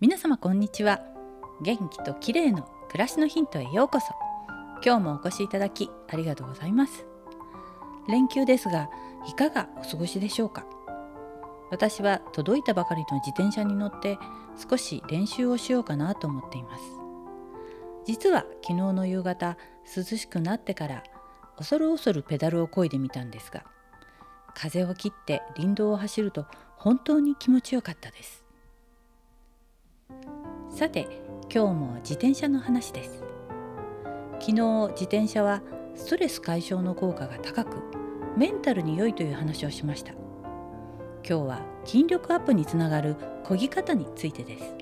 皆様こんにちは。元気と綺麗の暮らしのヒントへようこそ。今日もお越しいただきありがとうございます。連休ですがいかがお過ごしでしょうか？私は届いたばかりの自転車に乗って少し練習をしようかなと思っています。実は昨日の夕方涼しくなってから恐る恐るペダルを漕いでみたんですが風を切って林道を走ると本当に気持ちよかったです。さて今日も自転車の話です。昨日自転車はストレス解消の効果が高くメンタルに良いという話をしました。今日は筋力アップにつながる漕ぎ方についてです。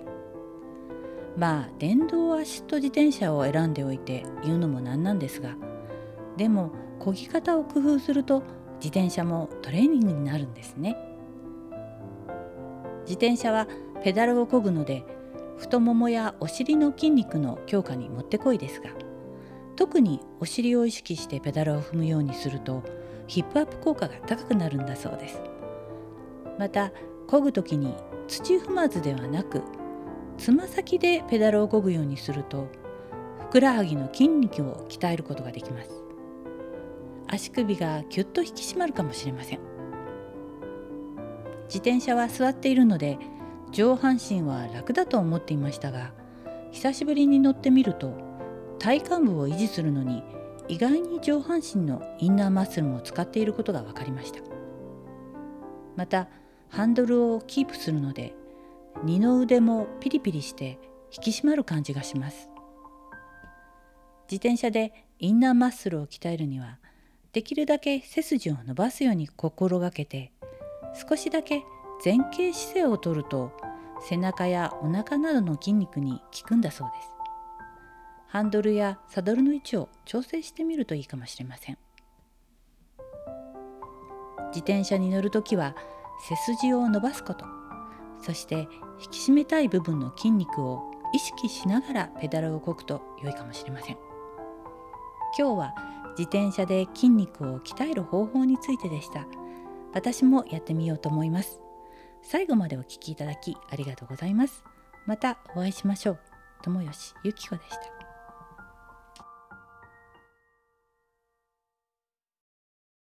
まあ電動アシスト自転車を選んでおいて言うのもなんなんですがでも漕ぎ方を工夫すると自転車もトレーニングになるんですね。自転車はペダルを漕ぐので太ももやお尻の筋肉の強化にもってこいですが特にお尻を意識してペダルを踏むようにするとヒップアップ効果が高くなるんだそうです。また漕ぐ時に土踏まずではなくつま先でペダルを漕ぐようにするとふくらはぎの筋肉を鍛えることができます。足首がキュッと引き締まるかもしれません。自転車は座っているので上半身は楽だと思っていましたが久しぶりに乗ってみると体幹部を維持するのに意外に上半身のインナーマッスルも使っていることが分かりました。またハンドルをキープするので二の腕もピリピリして引き締まる感じがします。自転車でインナーマッスルを鍛えるにはできるだけ背筋を伸ばすように心がけて少しだけ前傾姿勢をとると背中やお腹などの筋肉に効くんだそうです。ハンドルやサドルの位置を調整してみるといいかもしれません。自転車に乗るときは背筋を伸ばすこと。そして引き締めたい部分の筋肉を意識しながらペダルをこぐと良いかもしれません。今日は自転車で筋肉を鍛える方法についてでした。私もやってみようと思います。最後までお聴きいただきありがとうございます。またお会いしましょう。友吉ゆき子でした。